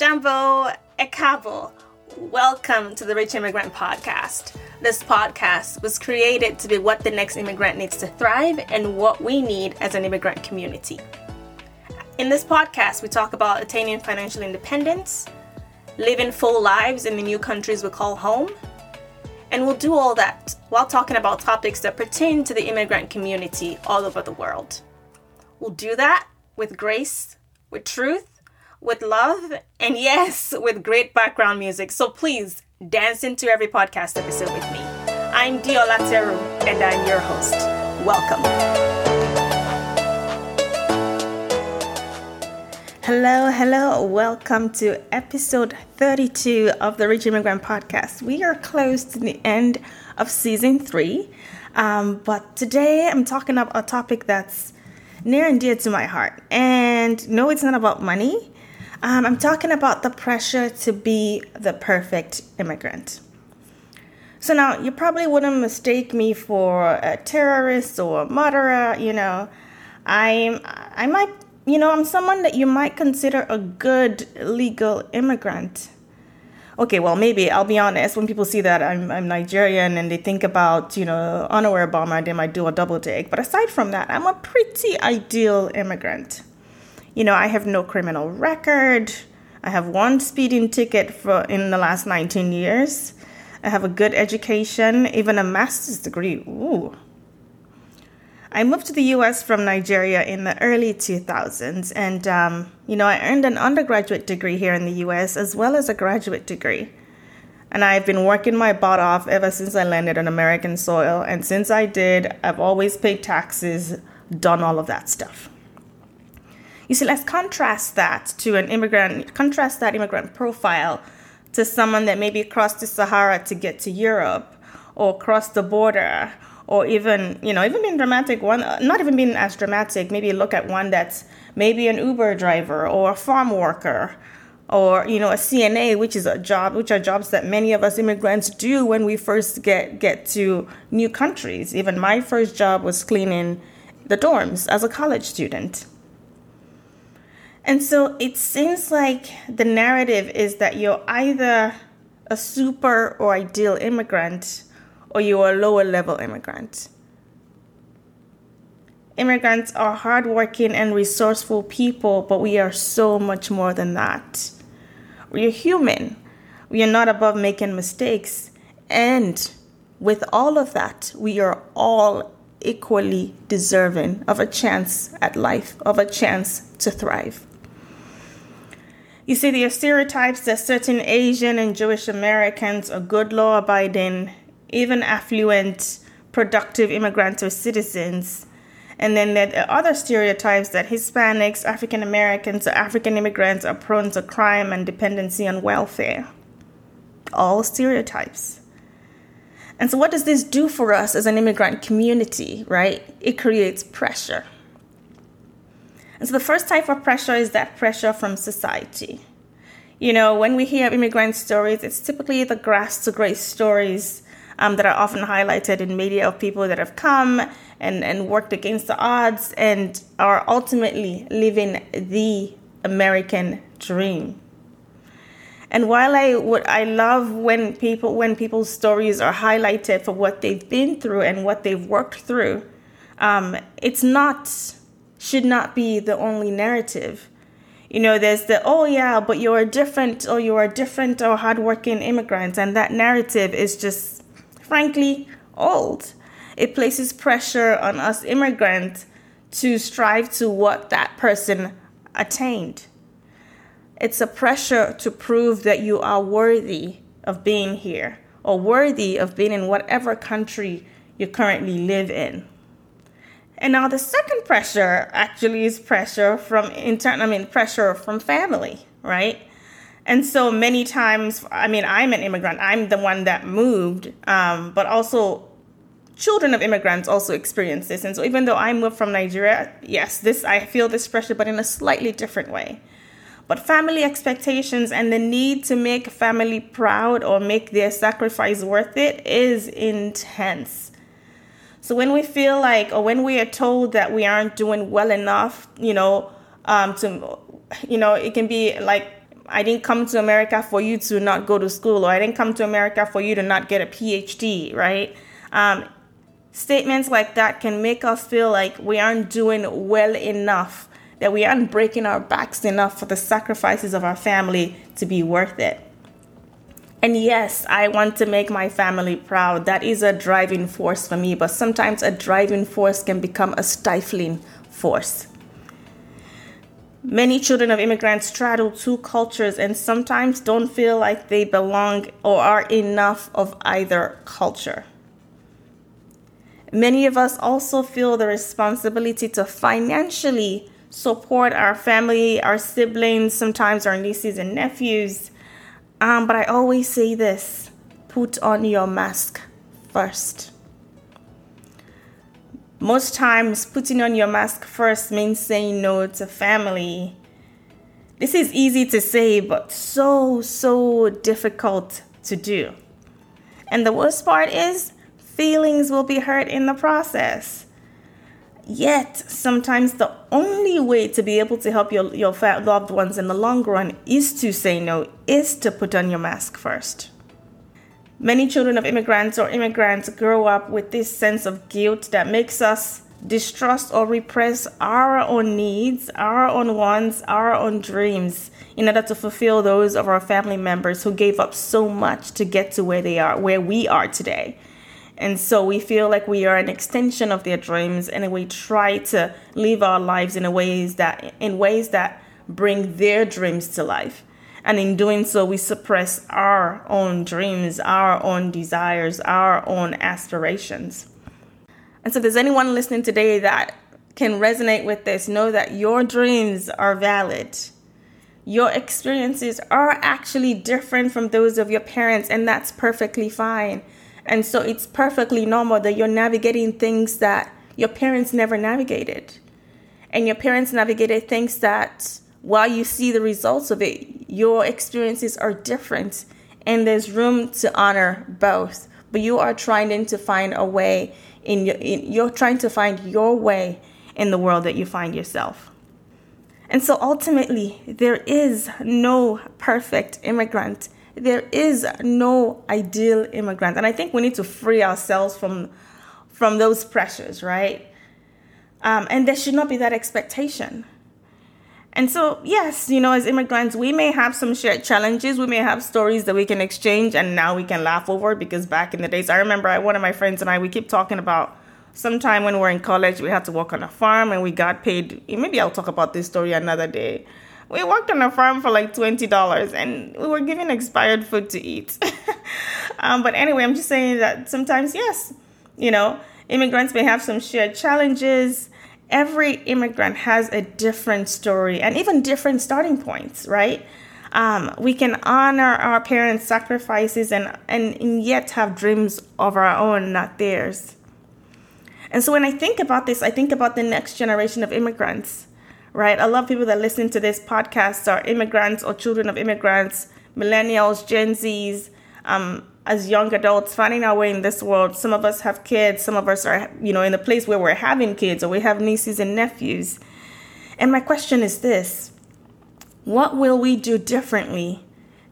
Jambo Ekabo. Welcome to the Rich Immigrant Podcast. This podcast was created to be what the next immigrant needs to thrive and what we need as an immigrant community. In this podcast, we talk about attaining financial independence, living full lives in the new countries we call home, and we'll do all that while talking about topics that pertain to the immigrant community all over the world. We'll do that with grace, with truth, with love, and yes, with great background music. So please dance into every podcast episode with me. I'm Dio Lateru, and I'm your host. Welcome. Hello, hello. Welcome to episode 32 of the Rich Immigrant Podcast. We are close to the end of season three, um, but today I'm talking about a topic that's near and dear to my heart. And no, it's not about money. Um, I'm talking about the pressure to be the perfect immigrant. So now you probably wouldn't mistake me for a terrorist or a murderer. You know, I'm I might you know I'm someone that you might consider a good legal immigrant. Okay, well maybe I'll be honest. When people see that I'm I'm Nigerian and they think about you know underwear bomber, they might do a double take. But aside from that, I'm a pretty ideal immigrant. You know, I have no criminal record. I have one speeding ticket for in the last 19 years. I have a good education, even a master's degree. Ooh. I moved to the US from Nigeria in the early 2000s, and um, you know, I earned an undergraduate degree here in the US as well as a graduate degree. And I've been working my butt off ever since I landed on American soil. And since I did, I've always paid taxes, done all of that stuff. You see, let's contrast that to an immigrant, contrast that immigrant profile to someone that maybe crossed the Sahara to get to Europe or crossed the border or even, you know, even being dramatic, one, not even being as dramatic, maybe look at one that's maybe an Uber driver or a farm worker or, you know, a CNA, which is a job, which are jobs that many of us immigrants do when we first get, get to new countries. Even my first job was cleaning the dorms as a college student. And so it seems like the narrative is that you're either a super or ideal immigrant or you're a lower level immigrant. Immigrants are hardworking and resourceful people, but we are so much more than that. We are human. We are not above making mistakes. And with all of that, we are all equally deserving of a chance at life, of a chance to thrive. You see, there are stereotypes that certain Asian and Jewish Americans are good, law abiding, even affluent, productive immigrants or citizens. And then there are other stereotypes that Hispanics, African Americans, or African immigrants are prone to crime and dependency on welfare. All stereotypes. And so, what does this do for us as an immigrant community, right? It creates pressure. And so the first type of pressure is that pressure from society. You know, when we hear immigrant stories, it's typically the grass to grace stories um, that are often highlighted in media of people that have come and, and worked against the odds and are ultimately living the American dream. And while I would I love when people when people's stories are highlighted for what they've been through and what they've worked through, um, it's not should not be the only narrative. You know, there's the, oh yeah, but you're different, oh, or you're a different or hardworking immigrant. And that narrative is just, frankly, old. It places pressure on us immigrants to strive to what that person attained. It's a pressure to prove that you are worthy of being here or worthy of being in whatever country you currently live in. And now the second pressure actually is pressure from internal, I mean, pressure from family, right? And so many times, I mean, I'm an immigrant. I'm the one that moved, um, but also children of immigrants also experience this. And so even though I moved from Nigeria, yes, this I feel this pressure, but in a slightly different way. But family expectations and the need to make family proud or make their sacrifice worth it is intense. So when we feel like, or when we are told that we aren't doing well enough, you know, um, to, you know, it can be like I didn't come to America for you to not go to school, or I didn't come to America for you to not get a PhD, right? Um, statements like that can make us feel like we aren't doing well enough, that we aren't breaking our backs enough for the sacrifices of our family to be worth it. And yes, I want to make my family proud. That is a driving force for me, but sometimes a driving force can become a stifling force. Many children of immigrants straddle two cultures and sometimes don't feel like they belong or are enough of either culture. Many of us also feel the responsibility to financially support our family, our siblings, sometimes our nieces and nephews. Um, but I always say this put on your mask first. Most times, putting on your mask first means saying no to family. This is easy to say, but so, so difficult to do. And the worst part is, feelings will be hurt in the process. Yet, sometimes the only way to be able to help your, your loved ones in the long run is to say no, is to put on your mask first. Many children of immigrants or immigrants grow up with this sense of guilt that makes us distrust or repress our own needs, our own wants, our own dreams in order to fulfill those of our family members who gave up so much to get to where they are, where we are today. And so we feel like we are an extension of their dreams and we try to live our lives in ways that in ways that bring their dreams to life. And in doing so, we suppress our own dreams, our own desires, our own aspirations. And so, if there's anyone listening today that can resonate with this, know that your dreams are valid. Your experiences are actually different from those of your parents, and that's perfectly fine. And so, it's perfectly normal that you're navigating things that your parents never navigated. And your parents navigated things that while you see the results of it, your experiences are different and there's room to honor both. But you are trying to find a way in, your, in you're trying to find your way in the world that you find yourself. And so ultimately, there is no perfect immigrant. There is no ideal immigrant. And I think we need to free ourselves from from those pressures, right? Um, and there should not be that expectation. And so, yes, you know, as immigrants, we may have some shared challenges. We may have stories that we can exchange and now we can laugh over because back in the days, I remember I, one of my friends and I, we keep talking about sometime when we were in college, we had to work on a farm and we got paid. Maybe I'll talk about this story another day. We worked on a farm for like $20 and we were given expired food to eat. um, but anyway, I'm just saying that sometimes, yes, you know, immigrants may have some shared challenges every immigrant has a different story and even different starting points, right? Um, we can honor our parents' sacrifices and, and, and yet have dreams of our own, not theirs. And so when I think about this, I think about the next generation of immigrants, right? A lot of people that listen to this podcast are immigrants or children of immigrants, millennials, Gen Zs, um, as young adults finding our way in this world. Some of us have kids. Some of us are you know in the place where we're having kids or we have nieces and nephews. And my question is this. What will we do differently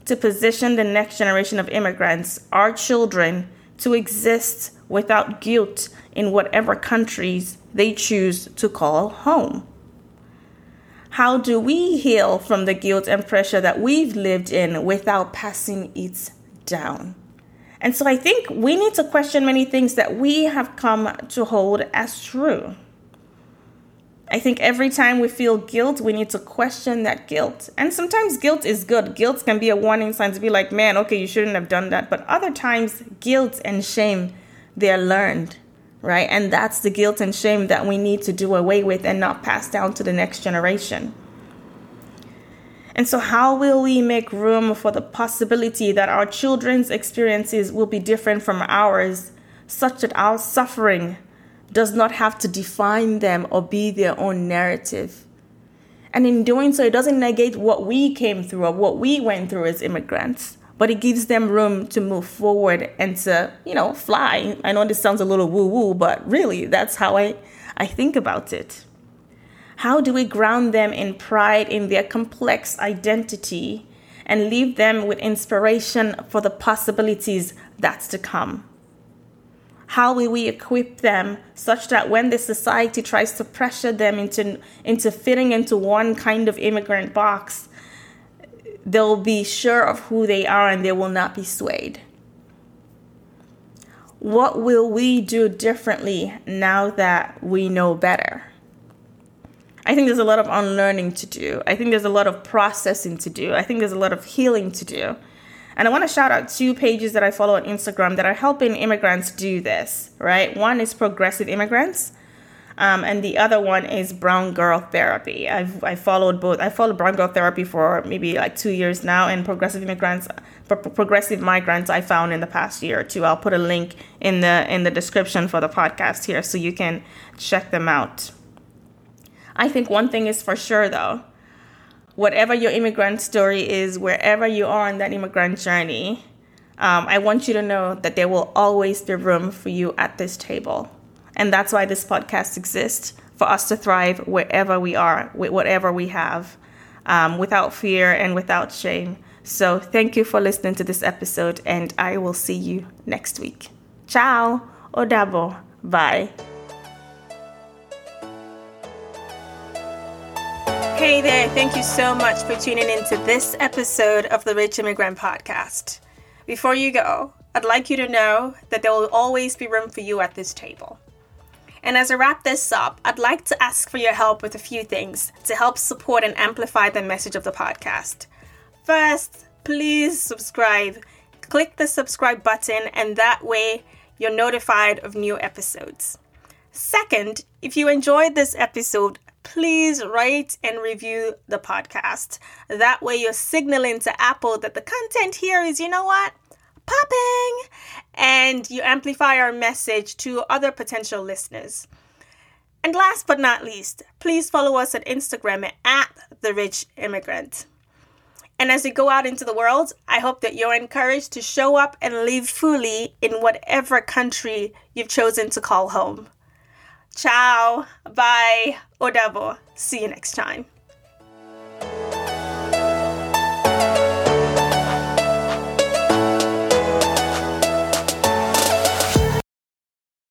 to position the next generation of immigrants our children to exist without guilt in whatever countries they choose to call home how do we heal from the guilt and pressure that we've lived in without passing it down and so I think we need to question many things that we have come to hold as true. I think every time we feel guilt, we need to question that guilt. And sometimes guilt is good. Guilt can be a warning sign to be like, man, okay, you shouldn't have done that. But other times, guilt and shame, they're learned, right? And that's the guilt and shame that we need to do away with and not pass down to the next generation. And so, how will we make room for the possibility that our children's experiences will be different from ours, such that our suffering does not have to define them or be their own narrative? And in doing so, it doesn't negate what we came through or what we went through as immigrants, but it gives them room to move forward and to, you know, fly. I know this sounds a little woo woo, but really, that's how I, I think about it. How do we ground them in pride in their complex identity and leave them with inspiration for the possibilities that's to come. How will we equip them such that when the society tries to pressure them into, into fitting into one kind of immigrant box, they'll be sure of who they are and they will not be swayed? What will we do differently now that we know better? I think there's a lot of unlearning to do. I think there's a lot of processing to do. I think there's a lot of healing to do. And I want to shout out two pages that I follow on Instagram that are helping immigrants do this, right? One is Progressive Immigrants, um, and the other one is Brown Girl Therapy. I've I followed both. I followed Brown Girl Therapy for maybe like two years now, and Progressive Immigrants, Progressive Migrants, I found in the past year or two. I'll put a link in the in the description for the podcast here, so you can check them out. I think one thing is for sure though whatever your immigrant story is, wherever you are on that immigrant journey, um, I want you to know that there will always be room for you at this table. And that's why this podcast exists for us to thrive wherever we are, with whatever we have, um, without fear and without shame. So, thank you for listening to this episode, and I will see you next week. Ciao, Odabo, bye. Hey there, thank you so much for tuning into this episode of the Rich Immigrant Podcast. Before you go, I'd like you to know that there will always be room for you at this table. And as I wrap this up, I'd like to ask for your help with a few things to help support and amplify the message of the podcast. First, please subscribe. Click the subscribe button, and that way you're notified of new episodes. Second, if you enjoyed this episode, please rate and review the podcast. That way, you're signaling to Apple that the content here is, you know what, popping, and you amplify our message to other potential listeners. And last but not least, please follow us on Instagram at The Rich Immigrant. And as you go out into the world, I hope that you're encouraged to show up and live fully in whatever country you've chosen to call home. Ciao. Bye. O See you next time.